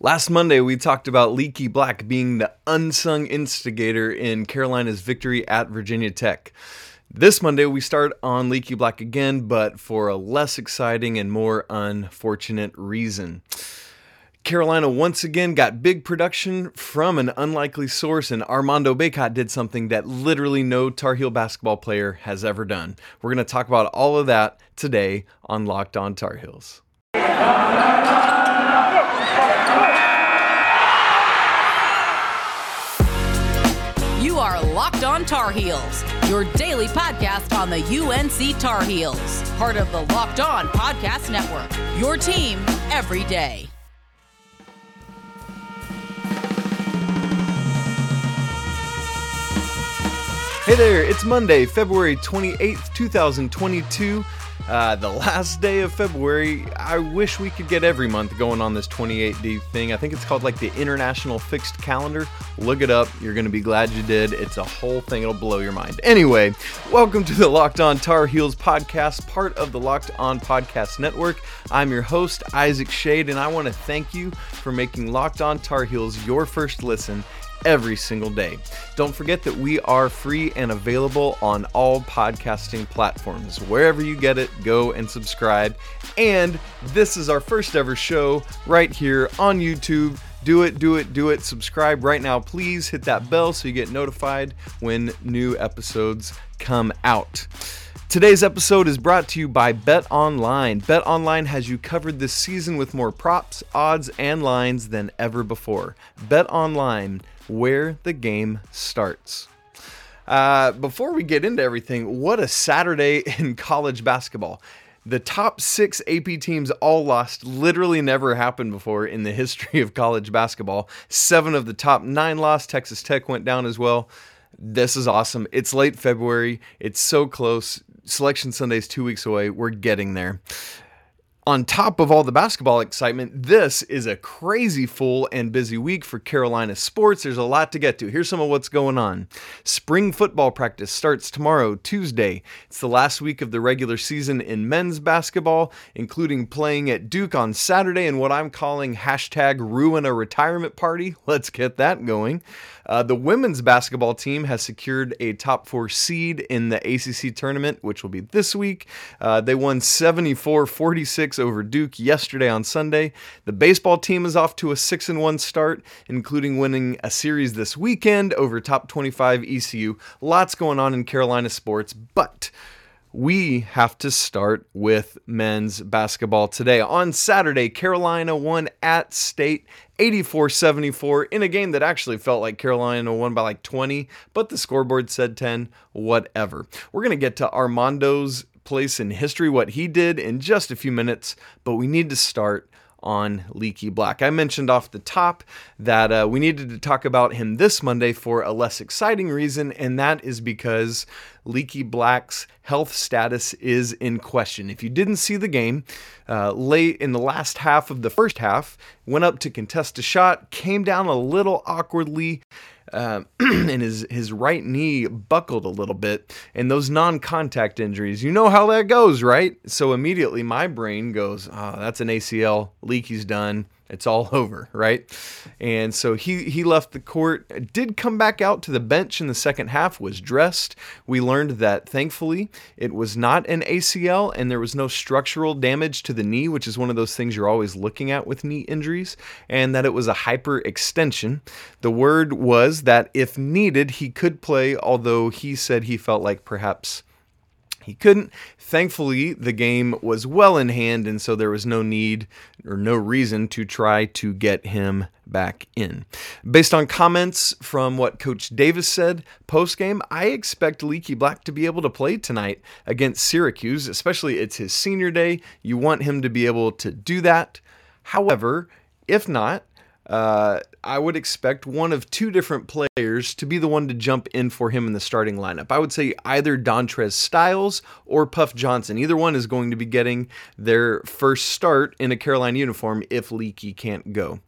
Last Monday, we talked about Leaky Black being the unsung instigator in Carolina's victory at Virginia Tech. This Monday, we start on Leaky Black again, but for a less exciting and more unfortunate reason. Carolina once again got big production from an unlikely source, and Armando Bacot did something that literally no Tar Heel basketball player has ever done. We're going to talk about all of that today on Locked On Tar Heels. Tar Heels, your daily podcast on the UNC Tar Heels, part of the Locked On Podcast Network. Your team every day. Hey there, it's Monday, February 28th, 2022. Uh, the last day of February. I wish we could get every month going on this 28D thing. I think it's called like the International Fixed Calendar. Look it up. You're going to be glad you did. It's a whole thing, it'll blow your mind. Anyway, welcome to the Locked On Tar Heels podcast, part of the Locked On Podcast Network. I'm your host, Isaac Shade, and I want to thank you for making Locked On Tar Heels your first listen every single day. Don't forget that we are free and available on all podcasting platforms. Wherever you get it, go and subscribe. And this is our first ever show right here on YouTube. Do it, do it, do it. Subscribe right now, please. Hit that bell so you get notified when new episodes come out. Today's episode is brought to you by Bet Online. Bet Online has you covered this season with more props, odds, and lines than ever before. Bet Online, where the game starts. Uh, before we get into everything, what a Saturday in college basketball. The top six AP teams all lost. Literally never happened before in the history of college basketball. Seven of the top nine lost. Texas Tech went down as well. This is awesome. It's late February. It's so close. Selection Sunday is two weeks away. We're getting there. On top of all the basketball excitement, this is a crazy full and busy week for Carolina sports. There's a lot to get to. Here's some of what's going on. Spring football practice starts tomorrow, Tuesday. It's the last week of the regular season in men's basketball, including playing at Duke on Saturday and what I'm calling hashtag ruin a retirement party. Let's get that going. Uh, the women's basketball team has secured a top four seed in the ACC tournament, which will be this week. Uh, they won 74 46 over Duke yesterday on Sunday. The baseball team is off to a 6 and 1 start, including winning a series this weekend over top 25 ECU. Lots going on in Carolina sports, but we have to start with men's basketball today. On Saturday, Carolina won at state 84 74 in a game that actually felt like Carolina won by like 20, but the scoreboard said 10, whatever. We're going to get to Armando's place in history, what he did in just a few minutes, but we need to start on Leaky Black. I mentioned off the top that uh, we needed to talk about him this Monday for a less exciting reason, and that is because Leaky Black's health status is in question. If you didn't see the game, uh, late in the last half of the first half, went up to contest a shot, came down a little awkwardly uh, and his his right knee buckled a little bit. And those non-contact injuries, you know how that goes, right? So immediately my brain goes, "Oh, that's an ACL. leak. He's done." It's all over, right? And so he he left the court, did come back out to the bench in the second half, was dressed. We learned that thankfully it was not an ACL and there was no structural damage to the knee, which is one of those things you're always looking at with knee injuries, and that it was a hyperextension. The word was that if needed, he could play, although he said he felt like perhaps he couldn't. Thankfully, the game was well in hand, and so there was no need or no reason to try to get him back in. Based on comments from what Coach Davis said post game, I expect Leaky Black to be able to play tonight against Syracuse, especially it's his senior day. You want him to be able to do that. However, if not, uh, I would expect one of two different players to be the one to jump in for him in the starting lineup. I would say either Dontrez Styles or Puff Johnson. Either one is going to be getting their first start in a Carolina uniform if Leaky can't go.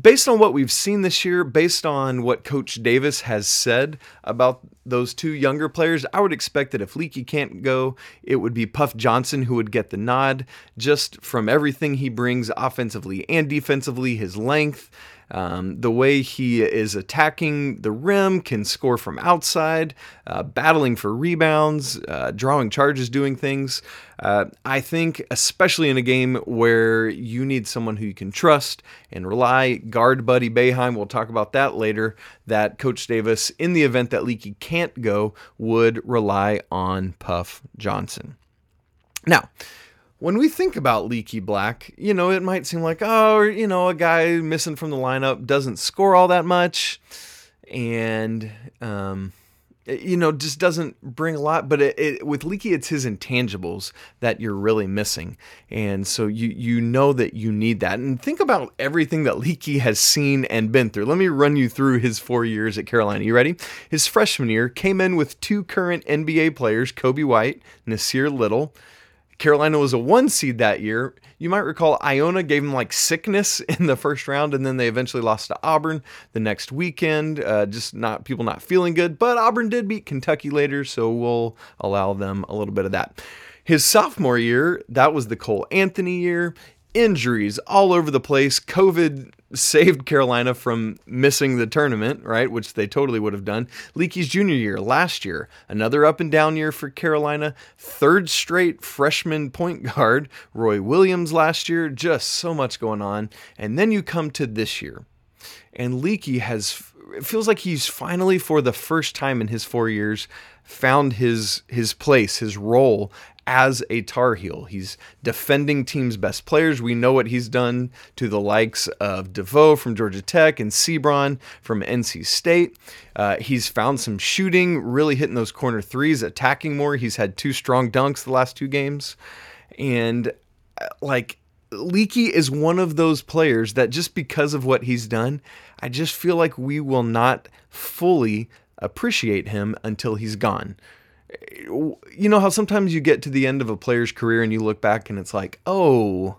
Based on what we've seen this year, based on what Coach Davis has said about those two younger players, I would expect that if Leaky can't go, it would be Puff Johnson who would get the nod just from everything he brings offensively and defensively, his length. Um, the way he is attacking the rim, can score from outside, uh, battling for rebounds, uh, drawing charges, doing things. Uh, I think, especially in a game where you need someone who you can trust and rely, guard Buddy Boeheim, we'll talk about that later, that Coach Davis, in the event that Leaky can't go, would rely on Puff Johnson. Now, when we think about Leaky Black, you know, it might seem like, oh, you know, a guy missing from the lineup doesn't score all that much and, um, you know, just doesn't bring a lot. But it, it, with Leaky, it's his intangibles that you're really missing, and so you you know that you need that. And think about everything that Leaky has seen and been through. Let me run you through his four years at Carolina. You ready? His freshman year came in with two current NBA players, Coby White, Nassir Little. Carolina was a one seed that year. You might recall Iona gave them like sickness in the first round, and then they eventually lost to Auburn the next weekend. Uh, just not people not feeling good, but Auburn did beat Kentucky later, so we'll allow them a little bit of that. His sophomore year, that was the Cole Anthony year injuries all over the place. COVID saved Carolina from missing the tournament, right? Which they totally would have done. Leaky's junior year last year, another up and down year for Carolina. Third straight freshman point guard, Roy Williams last year. Just so much going on. And then you come to this year, and Leakey has. It feels like he's finally, for the first time in his four years, found his his place, his role as a Tar Heel. He's defending team's best players. We know what he's done to the likes of DeVoe from Georgia Tech and Seabron from NC State. Uh, he's found some shooting, really hitting those corner threes, attacking more. He's had two strong dunks the last two games. And uh, like, Leaky is one of those players that just because of what he's done, I just feel like we will not fully appreciate him until he's gone you know how sometimes you get to the end of a player's career and you look back and it's like, oh,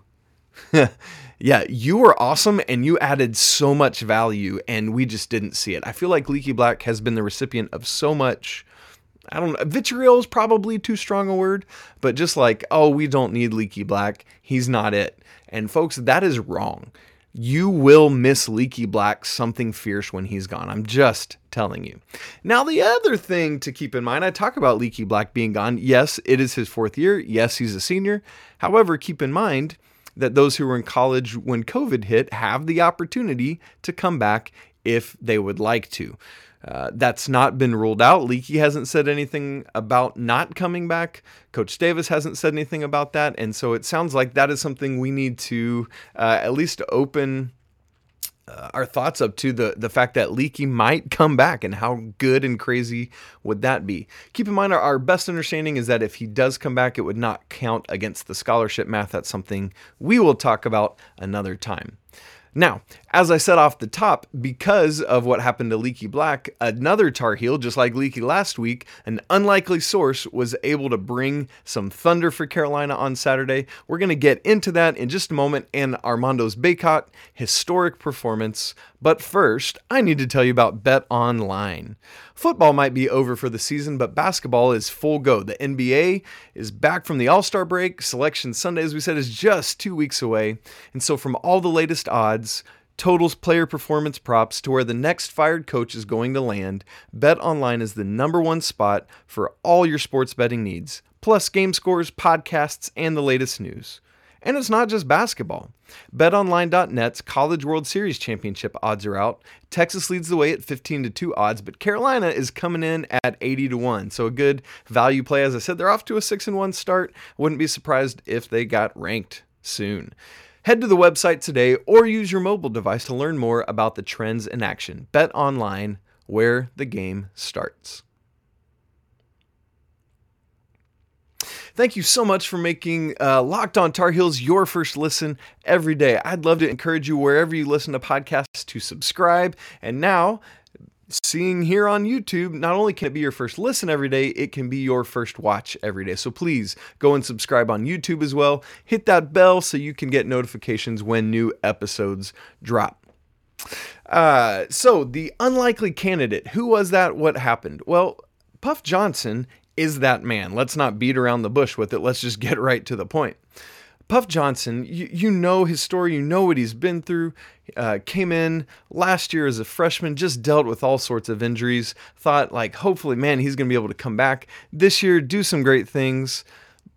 yeah, you were awesome and you added so much value and we just didn't see it. I feel like Leaky Black has been the recipient of so much. I don't know. Vitriol is probably too strong a word, but just like, oh, we don't need Leaky Black. He's not it. And folks, that is wrong you will miss Leaky Black something fierce when he's gone. I'm just telling you. Now, the other thing to keep in mind, I talk about Leaky Black being gone. Yes, it is his fourth year. Yes, he's a senior. However, keep in mind that those who were in college when COVID hit have the opportunity to come back if they would like to. Uh, that's not been ruled out. Leaky hasn't said anything about not coming back. Coach Davis hasn't said anything about that. And so it sounds like that is something we need to uh, at least open uh, our thoughts up to the, the fact that Leaky might come back and how good and crazy would that be. Keep in mind, our, our best understanding is that if he does come back, it would not count against the scholarship math. That's something we will talk about another time. Now, as I said off the top, because of what happened to Leaky Black, another Tar Heel, just like Leaky last week, an unlikely source was able to bring some thunder for Carolina on Saturday. We're going to get into that in just a moment and Armando's Bacot historic performance. But first, I need to tell you about Bet Online. Football might be over for the season, but basketball is full go. The NBA is back from the All Star break. Selection Sunday, as we said, is just two weeks away. And so, from all the latest odds, totals, player performance props to where the next fired coach is going to land, Bet Online is the number one spot for all your sports betting needs, plus game scores, podcasts, and the latest news. And it's not just basketball. BetOnline.net's College World Series championship odds are out. Texas leads the way at 15 to 2 odds, but Carolina is coming in at 80 to 1. So a good value play. As I said, they're off to a 6 and 1 start. Wouldn't be surprised if they got ranked soon. Head to the website today or use your mobile device to learn more about the trends in action. Bet online where the game starts. Thank you so much for making uh, Locked On Tar Heels your first listen every day. I'd love to encourage you wherever you listen to podcasts to subscribe. And now, seeing here on YouTube, not only can it be your first listen every day, it can be your first watch every day. So please go and subscribe on YouTube as well. Hit that bell so you can get notifications when new episodes drop. Uh, so the unlikely candidate, who was that? What happened? Well, Puff Johnson is that man. Let's not beat around the bush with it. Let's just get right to the point. Puff Johnson, you, you know his story, you know what he's been through. Uh, came in last year as a freshman, just dealt with all sorts of injuries. Thought, like, hopefully, man, he's going to be able to come back this year, do some great things.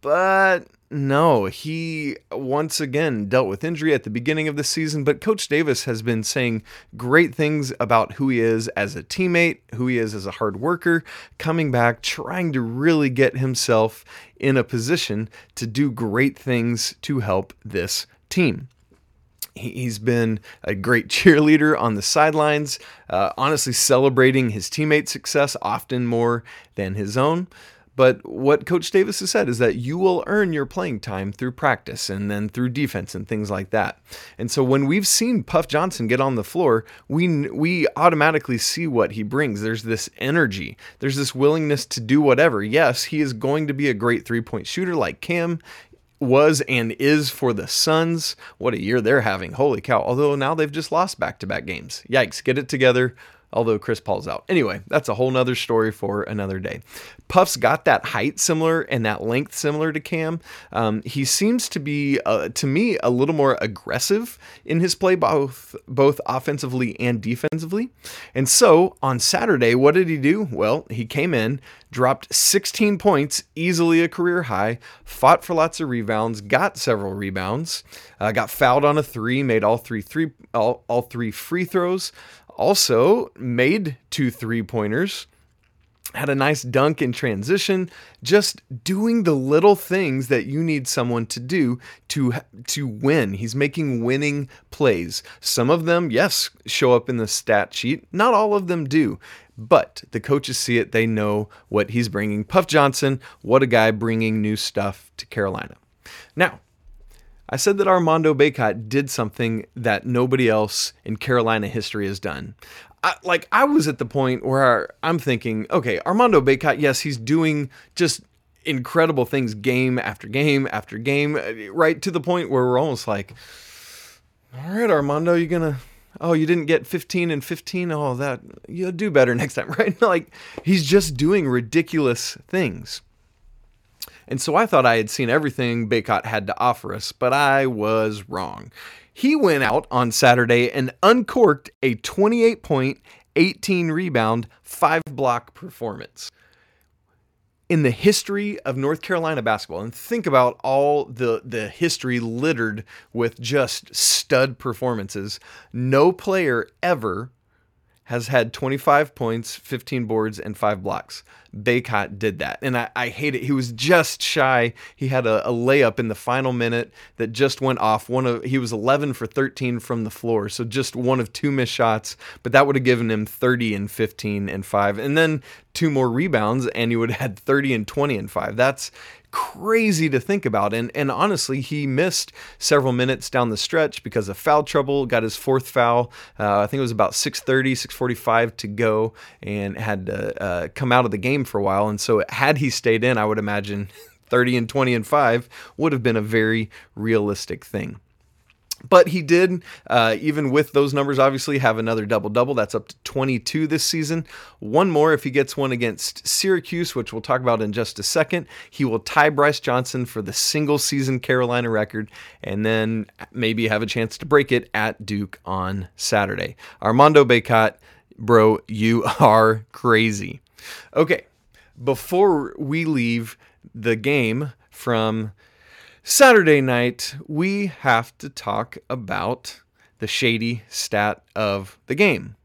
But no, he once again dealt with injury at the beginning of the season, but Coach Davis has been saying great things about who he is as a teammate, who he is as a hard worker, coming back, trying to really get himself in a position to do great things to help this team. He's been a great cheerleader on the sidelines, uh, honestly celebrating his teammates' success often more than his own. But what Coach Davis has said is that you will earn your playing time through practice and then through defense and things like that. And so when we've seen Puff Johnson get on the floor, we we automatically see what he brings. There's this energy. There's this willingness to do whatever. Yes, he is going to be a great three-point shooter like Cam was and is for the Suns. What a year they're having. Holy cow. Although now they've just lost back to back games. Yikes. Get it together although Chris Paul's out. Anyway, that's a whole nother story for another day. Puff's got that height similar and that length similar to Cam. Um, he seems to be, uh, to me, a little more aggressive in his play, both both offensively and defensively. And so on Saturday, what did he do? Well, he came in, dropped 16 points, easily a career high, fought for lots of rebounds, got several rebounds, uh, got fouled on a three, made all three three all, all three free throws also made two three pointers had a nice dunk in transition just doing the little things that you need someone to do to to win. He's making winning plays. Some of them yes show up in the stat sheet. Not all of them do but the coaches see it. They know what he's bringing. Puff johnson what a guy bringing new stuff to carolina. Now I said that Armando Bacot did something that nobody else in Carolina history has done. I, like I was at the point where I'm thinking, okay, Armando Bacot, yes, he's doing just incredible things game after game after game, uh, right to the point where we're almost like, all right, Armando, you're gonna oh you didn't get 15 and 15 oh that you'll do better next time right? Like he's just doing ridiculous things and so I thought I had seen everything Bacot had to offer us, but I was wrong. He went out on Saturday and uncorked a 28 point, 18 rebound, 5 block performance. In the history of North Carolina basketball, and think about all the, the history littered with just stud performances, no player ever has had 25 points, 15 boards, and five blocks. Bacot did that. And I, I hate it. He was just shy. He had a, a, layup in the final minute that just went off. One of he was 11 for 13 from the floor. So just one of two missed shots, but that would have given him 30 and 15 and 5. And then two more rebounds and he would have had 30 and 20 and 5. That's crazy to think about. And and honestly, he missed several minutes down the stretch because of foul trouble. Got his fourth foul. Uh, I think it was about 6:30, 6:45 to go, and had to uh, come out of the game for a while. And so, had he stayed in, I would imagine 30 and 20 and five would have been a very realistic thing. But he did, uh, even with those numbers, obviously have another double double. That's up to 22 this season. One more if he gets one against Syracuse, which we'll talk about in just a second. He will tie Brice Johnson for the single season Carolina record and then maybe have a chance to break it at Duke on Saturday. Armando Bacot, bro, you are crazy. Okay, before we leave the game from Saturday night, we have to talk about the shady stat of the game.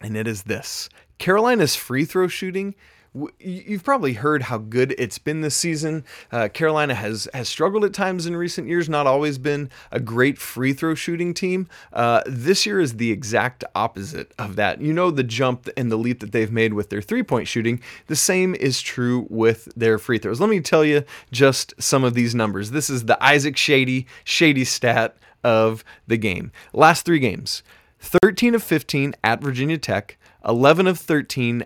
And it is this Carolina's free throw shooting You've probably heard how good it's been this season. Uh, Carolina has has struggled at times in recent years, not always been a great free throw shooting team. Uh, this year is the exact opposite of that. You know the jump and the leap that they've made with their three point shooting. The same is true with their free throws. Let me tell you just some of these numbers. This is the Isaac Shady Shady stat of the game. Last three games: 13 of 15 at Virginia Tech, 11 of 13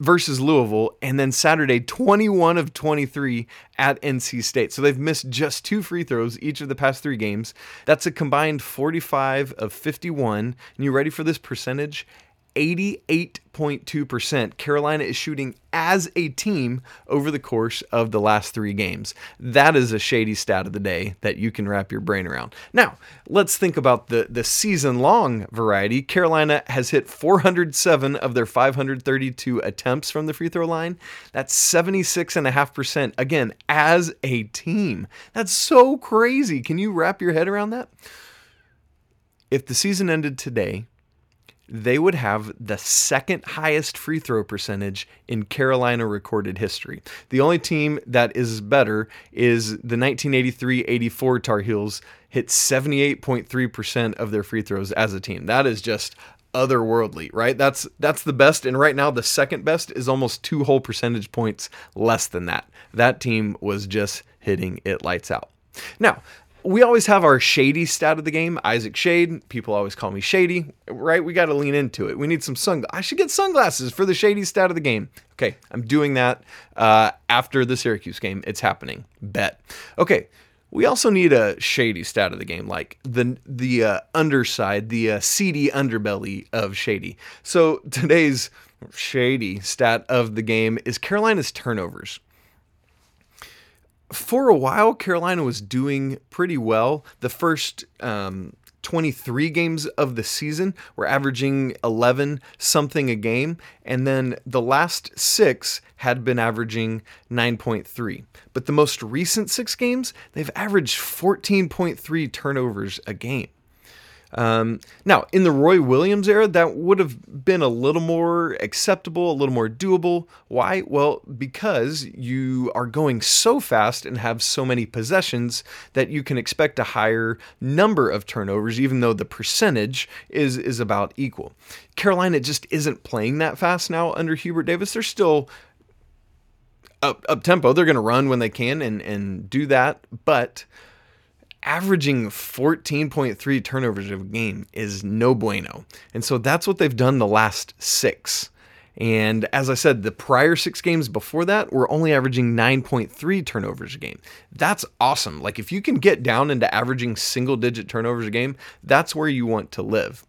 versus Louisville, and then Saturday, 21 of 23 at NC State. So they've missed just two free throws each of the past three games. That's a combined 45 of 51. And you ready for this percentage? 88.2%. Carolina is shooting as a team over the course of the last three games. That is a shady stat of the day that you can wrap your brain around. Now, let's think about the, the season long variety. Carolina has hit 407 of their 532 attempts from the free throw line. That's 76.5%. Again, as a team. That's so crazy. Can you wrap your head around that? If the season ended today, they would have the second highest free throw percentage in Carolina recorded history. The only team that is better is the 1983 84 Tar Heels, hit 78.3% of their free throws as a team. That is just otherworldly, right? That's that's the best and right now the second best is almost 2 whole percentage points less than that. That team was just hitting it lights out. Now, we always have our shady stat of the game, Isaac Shade. People always call me shady, right? We got to lean into it. We need some sun. I should get sunglasses for the shady stat of the game. Okay, I'm doing that uh, after the Syracuse game. It's happening. Bet. Okay. We also need a shady stat of the game, like the the uh, underside, the uh, seedy underbelly of shady. So today's shady stat of the game is Carolina's turnovers for a while, Carolina was doing pretty well. The first um, 23 games of the season were averaging 11 something a game, and then the last six had been averaging 9.3. But the most recent six games, they've averaged 14.3 turnovers a game. Um, now, in the Roy Williams era, that would have been a little more acceptable, a little more doable. Why? Well, because you are going so fast and have so many possessions that you can expect a higher number of turnovers, even though the percentage is is about equal. Carolina just isn't playing that fast now under Hubert Davis. They're still up up tempo. They're going to run when they can and and do that, but averaging 14.3 turnovers a game is no bueno. And so that's what they've done the last six. And as I said, the prior six games before that were only averaging 9.3 turnovers a game. That's awesome. Like, if you can get down into averaging single digit turnovers a game, that's where you want to live.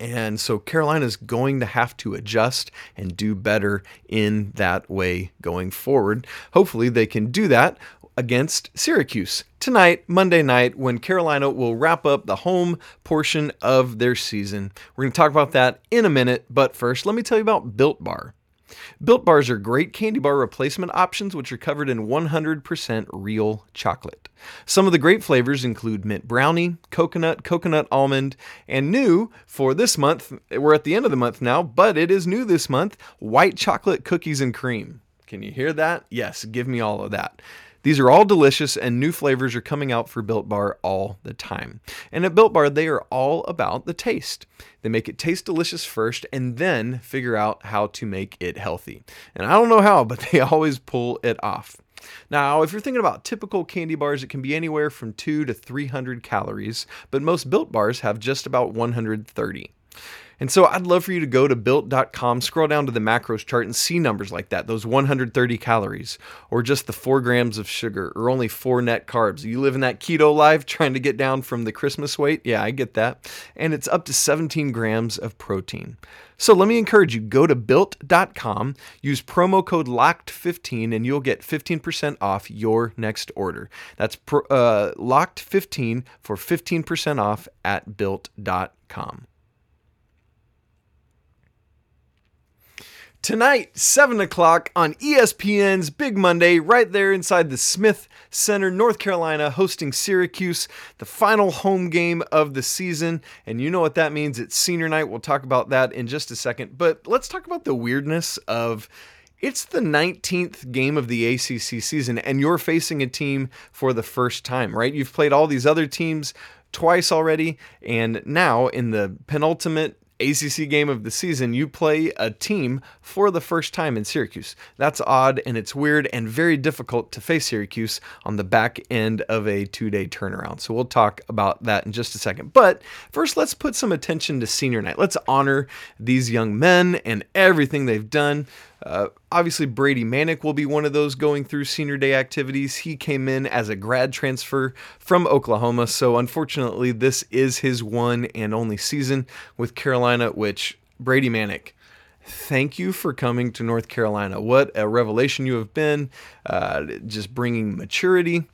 And so Carolina's going to have to adjust and do better in that way going forward. Hopefully, they can do that against Syracuse tonight, Monday night, when Carolina will wrap up the home portion of their season. We're going to talk about that in a minute, but first, let me tell you about Built Bar. Built Bars are great candy bar replacement options which are covered in 100% real chocolate. Some of the great flavors include mint brownie, coconut, coconut almond, and new for this month, we're at the end of the month now, but it is new this month, white chocolate cookies and cream. Can you hear that? Yes, give me all of that. These are all delicious, and new flavors are coming out for Built Bar all the time. And at Built Bar, they are all about the taste. They make it taste delicious first and then figure out how to make it healthy. And I don't know how, but they always pull it off. Now, if you're thinking about typical candy bars, it can be anywhere from 2 to 300 calories, but most built bars have just about 130. And so I'd love for you to go to built.com, scroll down to the macros chart and see numbers like that, those 130 calories, or just the four grams of sugar, or only four net carbs. You live in that keto life trying to get down from the Christmas weight? Yeah, I get that. And it's up to 17 grams of protein. So let me encourage you go to built.com, use promo code LOCKED15, and you'll get 15% off your next order. That's pro, uh, LOCKED15 for 15% off at built.com. Tonight, 7 o'clock on ESPN's Big Monday, right there inside the Smith Center, North Carolina, hosting Syracuse, the final home game of the season. And you know what that means. It's senior night. We'll talk about that in just a second. But let's talk about the weirdness of it's the 19th game of the ACC season, and you're facing a team for the first time, right? You've played all these other teams twice already, and now in the penultimate ACC game of the season, you play a team for the first time in Syracuse. That's odd and it's weird and very difficult to face Syracuse on the back end of a two day turnaround. So we'll talk about that in just a second. But first, let's put some attention to senior night. Let's honor these young men and everything they've done. Uh, obviously, Brady Manek will be one of those going through senior day activities. He came in as a grad transfer from Oklahoma, so unfortunately, this is his one and only season with Carolina, which Brady Manek thank you for coming to North Carolina. What a revelation you have been, uh, just bringing maturity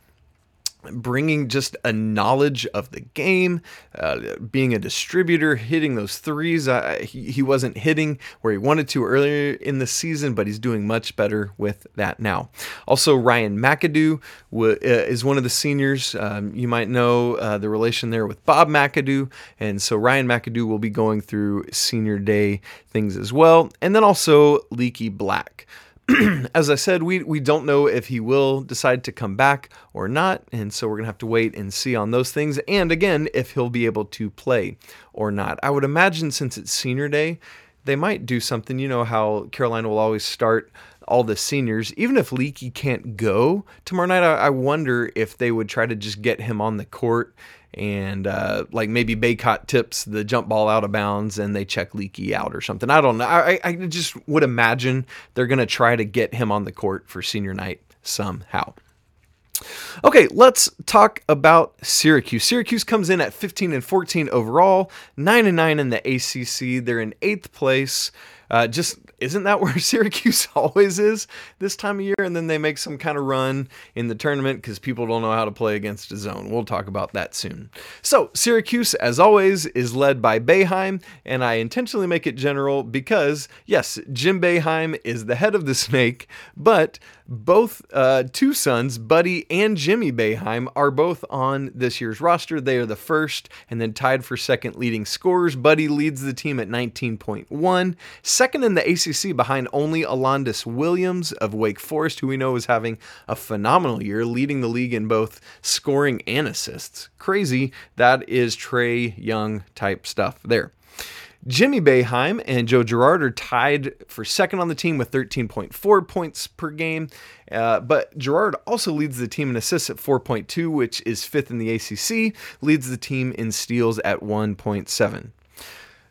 bringing just a knowledge of the game, uh, being a distributor, hitting those threes. Uh, he, he wasn't hitting where he wanted to earlier in the season, but he's doing much better with that now. Also, Ryan McAdoo w- uh, is one of the seniors. Um, you might know uh, the relation there with Bob McAdoo. And so Ryan McAdoo will be going through senior day things as well. And then also Leaky Black. as I said, we, we don't know if he will decide to come back or not. And so we're going to have to wait and see on those things. And again, if he'll be able to play or not. I would imagine since it's senior day, they might do something. You know how Carolina will always start all the seniors. Even if Leaky can't go tomorrow night, I, I wonder if they would try to just get him on the court and uh, like maybe Bacot tips the jump ball out of bounds and they check Leaky out or something. I don't know. I, I just would imagine they're going to try to get him on the court for senior night somehow. Okay, let's talk about Syracuse. Syracuse comes in at 15 and 14 overall, 9 and 9 in the ACC. They're in eighth place. Uh, just isn't that where Syracuse always is this time of year? And then they make some kind of run in the tournament because people don't know how to play against a zone. We'll talk about that soon. So, Syracuse, as always, is led by Boeheim, and I intentionally make it general because, yes, Jim Boeheim is the head of the snake, but both uh, two sons, Buddy and Jimmy Boeheim, are both on this year's roster. They are the first and then tied for second leading scorers. Buddy leads the team at 19.1, second in the ACC behind only Alondes Williams of Wake Forest, who we know is having a phenomenal year, leading the league in both scoring and assists. Crazy. That is Trae Young type stuff there. Jimmy Boeheim and Joe Girard are tied for second on the team with 13.4 points per game. Uh, but Girard also leads the team in assists at 4.2, which is fifth in the ACC, leads the team in steals at 1.7.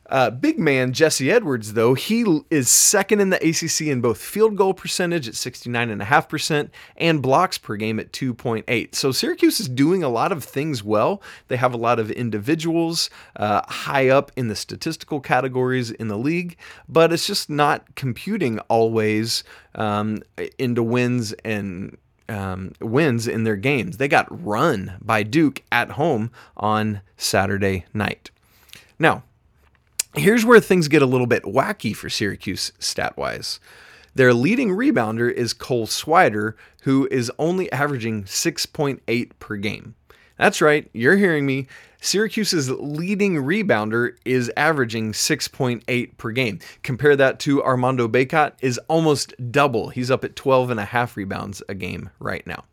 Uh, big man Jesse Edwards, though, he is second in the ACC in both field goal percentage at 69.5% and blocks per game at 2.8. So Syracuse is doing a lot of things well. They have a lot of individuals uh, high up in the statistical categories in the league, but it's just not computing always um, into wins and um, wins in their games. They got run by Duke at home on Saturday night. Now, Here's where things get a little bit wacky for Syracuse stat wise. Their leading rebounder is Cole Swider, who is only averaging 6.8 per game. That's right, you're hearing me. Syracuse's leading rebounder is averaging 6.8 per game. Compare that to Armando Bacot is almost double. He's up at 12 and a half rebounds a game right now.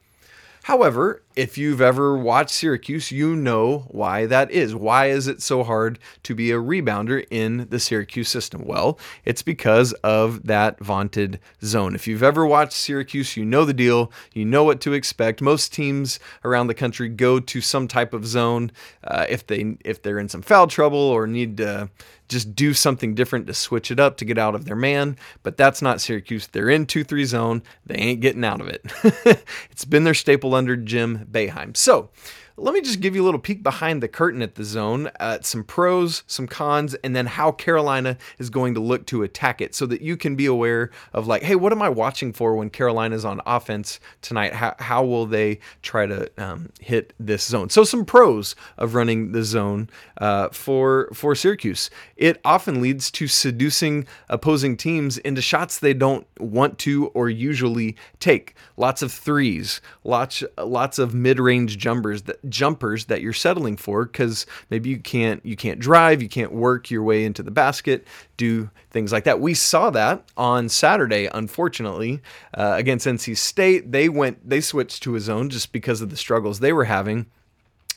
However, if you've ever watched Syracuse, you know why that is. Why is it so hard to be a rebounder in the Syracuse system? Well, it's because of that vaunted zone. If you've ever watched Syracuse, you know the deal. You know what to expect. Most teams around the country go to some type of zone uh, if they if they're in some foul trouble or need to just do something different to switch it up to get out of their man. But that's not Syracuse. They're in 2 3 zone. They ain't getting out of it. it's been their staple under Jim Boeheim. So let me just give you a little peek behind the curtain at the zone, uh, some pros, some cons, and then how Carolina is going to look to attack it so that you can be aware of, like, hey, what am I watching for when Carolina's on offense tonight? How, how will they try to um, hit this zone? So, some pros of running the zone uh, for, for Syracuse. It often leads to seducing opposing teams into shots they don't want to or usually take. Lots of threes, lots, lots of mid range jumpers that jumpers that you're settling for because maybe you can't you can't drive, you can't work your way into the basket, do things like that. We saw that on Saturday, unfortunately, uh, against NC State. They went they switched to a zone just because of the struggles they were having.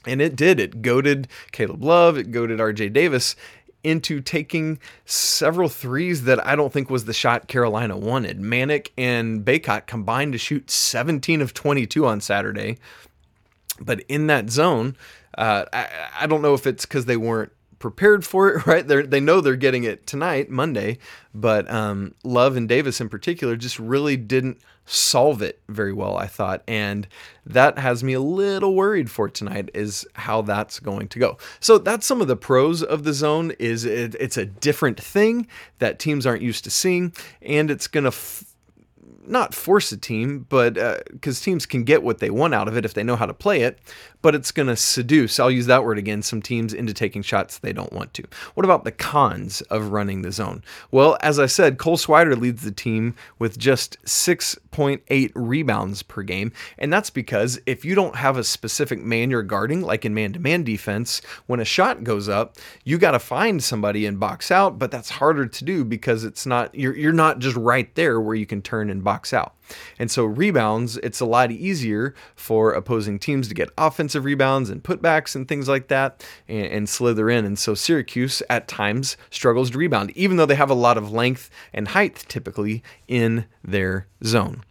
And it did. It goaded Caleb Love. It goaded RJ Davis into taking several threes that I don't think was the shot Carolina wanted. Manek and Bacot combined to shoot 17 of 22 on Saturday. But in that zone, uh, I, I don't know if it's because they weren't prepared for it, right? They they know they're getting it tonight, Monday, but um, Love and Davis in particular just really didn't solve it very well, I thought. And that has me a little worried for tonight is how that's going to go. So that's some of the pros of the zone is it, it's a different thing that teams aren't used to seeing and it's going to f- not force a team, but because uh, teams can get what they want out of it if they know how to play it, but it's going to seduce, I'll use that word again, some teams into taking shots they don't want to. What about the cons of running the zone? Well, as I said, Cole Swider leads the team with just 6.8 rebounds per game, and that's because if you don't have a specific man you're guarding, like in man to man defense, when a shot goes up, you got to find somebody and box out, but that's harder to do because it's not, you're, you're not just right there where you can turn and box out. And so rebounds, it's a lot easier for opposing teams to get offensive rebounds and putbacks and things like that and, and, slither in. And so Syracuse at times struggles to rebound, even though they have a lot of length and height typically in their zone.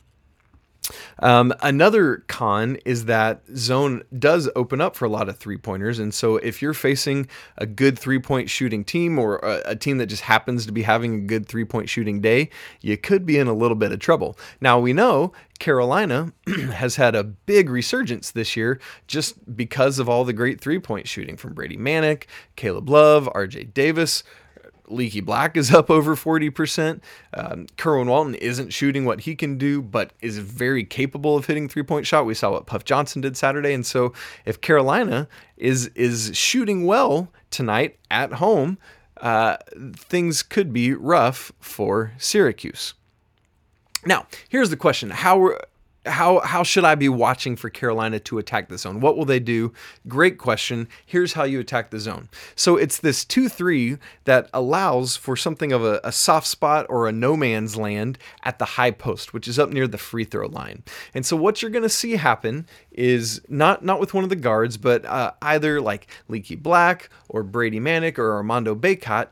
Um, another con is that zone does open up for a lot of three pointers. And so if you're facing a good three point shooting team or a, a team that just happens to be having a good three point shooting day, you could be in a little bit of trouble. Now we know Carolina has had a big resurgence this year just because of all the great three point shooting from Brady Manek, Caleb Love, RJ Davis. Leaky Black is up over 40%. Um, Kerwin Walton isn't shooting what he can do, but is very capable of hitting three point shot. We saw what Puff Johnson did Saturday. And so if Carolina is, is shooting well tonight at home, uh, things could be rough for Syracuse. Now, here's the question How how how should I be watching for Carolina to attack the zone? What will they do? Great question. Here's how you attack the zone. So it's this 2-3 that allows for something of a, a, soft spot or a no man's land at the high post, which is up near the free throw line. And so what you're going to see happen is not not with one of the guards, but uh, either like Leaky Black or Brady Manek or Armando Bacot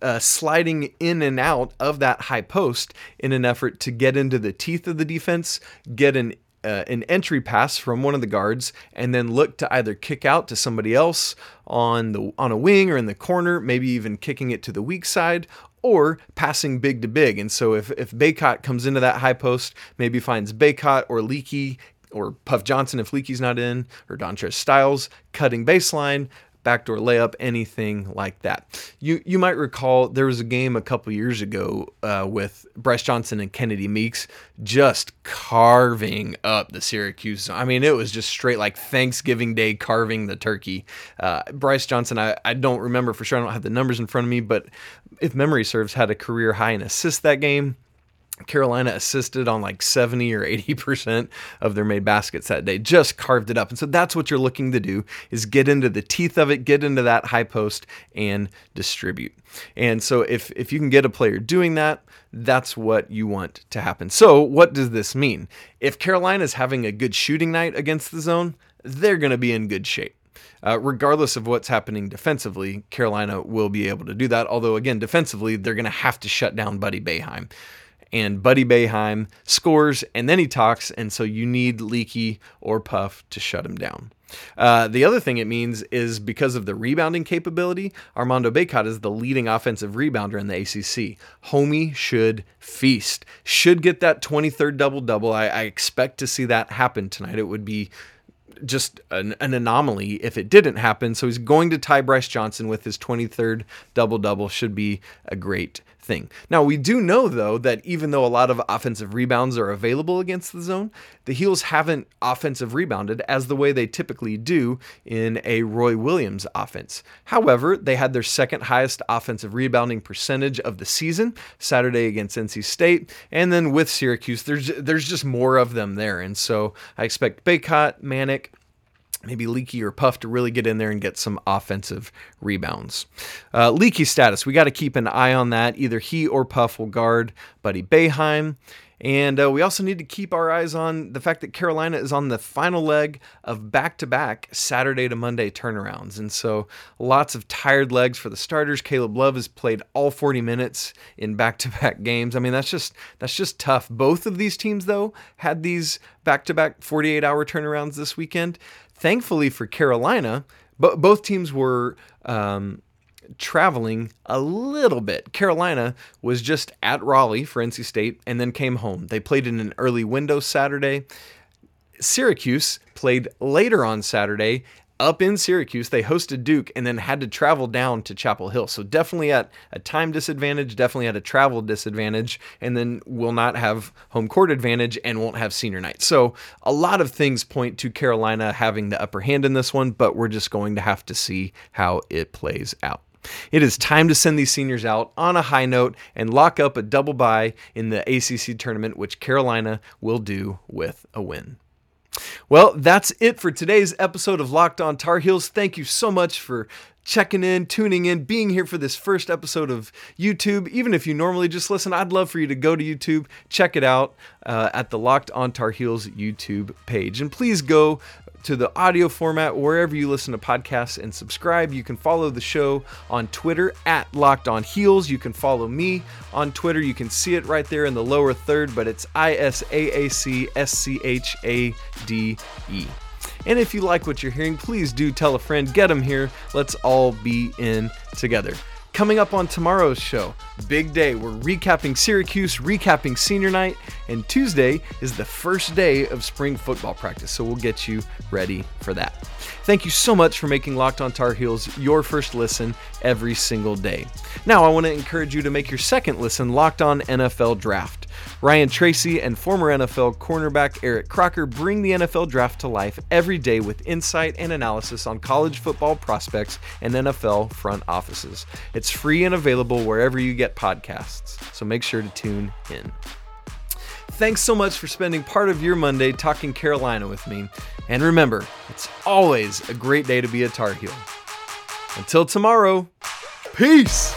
uh, sliding in and out of that high post in an effort to get into the teeth of the defense, get an uh, an entry pass from one of the guards and then look to either kick out to somebody else on the on a wing or in the corner, maybe even kicking it to the weak side or passing big to big. And so if if Bacot comes into that high post, maybe finds Bacot or Leaky or Puff Johnson if Leaky's not in, or Dontrez Styles cutting baseline, backdoor layup, anything like that. You you might recall there was a game a couple years ago uh, with Brice Johnson and Kennedy Meeks just carving up the Syracuse. I mean, it was just straight like Thanksgiving Day carving the turkey. Uh, Brice Johnson, I, I don't remember for sure. I don't have the numbers in front of me, but if memory serves, had a career high in assists that game. Carolina assisted on like 70 or 80% of their made baskets that day, just carved it up. And so that's what you're looking to do is get into the teeth of it, get into that high post and distribute. And so if if you can get a player doing that, that's what you want to happen. So what does this mean? If Carolina is having a good shooting night against the zone, they're going to be in good shape. Uh, regardless of what's happening defensively, Carolina will be able to do that. Although, again, defensively, they're going to have to shut down Buddy Boeheim and Buddy Boeheim scores and then he talks, and so you need Leaky or Puff to shut him down. Uh, the other thing it means is because of the rebounding capability, Armando Bacot is the leading offensive rebounder in the ACC. Homie should feast, should get that 23rd double double. I, I expect to see that happen tonight. It would be just an, an, anomaly if it didn't happen. So he's going to tie Brice Johnson with his 23rd double double. Should be a great thing. Now, we do know, though, that even though a lot of offensive rebounds are available against the zone, the Heels haven't offensive rebounded as the way they typically do in a Roy Williams offense. However, they had their second highest offensive rebounding percentage of the season Saturday against NC State, and then with Syracuse, there's there's just more of them there, and so I expect Bacot, Manek, maybe Leaky or Puff to really get in there and get some offensive rebounds. Uh, Leaky status, we got to keep an eye on that. Either he or Puff will guard Buddy Boeheim. And uh, we also need to keep our eyes on the fact that Carolina is on the final leg of back to back Saturday to Monday turnarounds. And so lots of tired legs for the starters. Caleb Love has played all 40 minutes in back to back games. I mean, that's just that's just tough. Both of these teams, though, had these back to back 48 hour turnarounds this weekend. Thankfully for Carolina, but both teams were um, traveling a little bit. Carolina was just at Raleigh for NC State and then came home. They played in an early window Saturday. Syracuse played later on Saturday up in Syracuse. They hosted Duke and then had to travel down to Chapel Hill. So definitely at a time disadvantage, definitely at a travel disadvantage, and then will not have home court advantage and won't have senior night. So a lot of things point to Carolina having the upper hand in this one, but we're just going to have to see how it plays out. It is time to send these seniors out on a high note and lock up a double bye in the ACC tournament, which Carolina will do with a win. Well, that's it for today's episode of Locked On Tar Heels. Thank you so much for checking in, tuning in, being here for this first episode of YouTube. Even if you normally just listen, I'd love for you to go to YouTube, check it out uh, at the Locked On Tar Heels YouTube page. And please go to the audio format wherever you listen to podcasts and subscribe. You can follow the show on Twitter at Locked On Heels. You can follow me on Twitter. You can see it right there in the lower third, but it's I S A A C S C H A D E. And if you like what you're hearing, please do tell a friend, get them here. Let's all be in together. Coming up on tomorrow's show, big day. We're recapping Syracuse, recapping senior night, and Tuesday is the first day of spring football practice, so we'll get you ready for that. Thank you so much for making Locked On Tar Heels your first listen every single day. Now, I want to encourage you to make your second listen Locked On NFL Draft. Ryan Tracy and former NFL cornerback Eric Crocker bring the NFL draft to life every day with insight and analysis on college football prospects and NFL front offices. It's free and available wherever you get podcasts, so make sure to tune in. Thanks so much for spending part of your Monday talking Carolina with me. And remember, it's always a great day to be a Tar Heel. Until tomorrow, peace!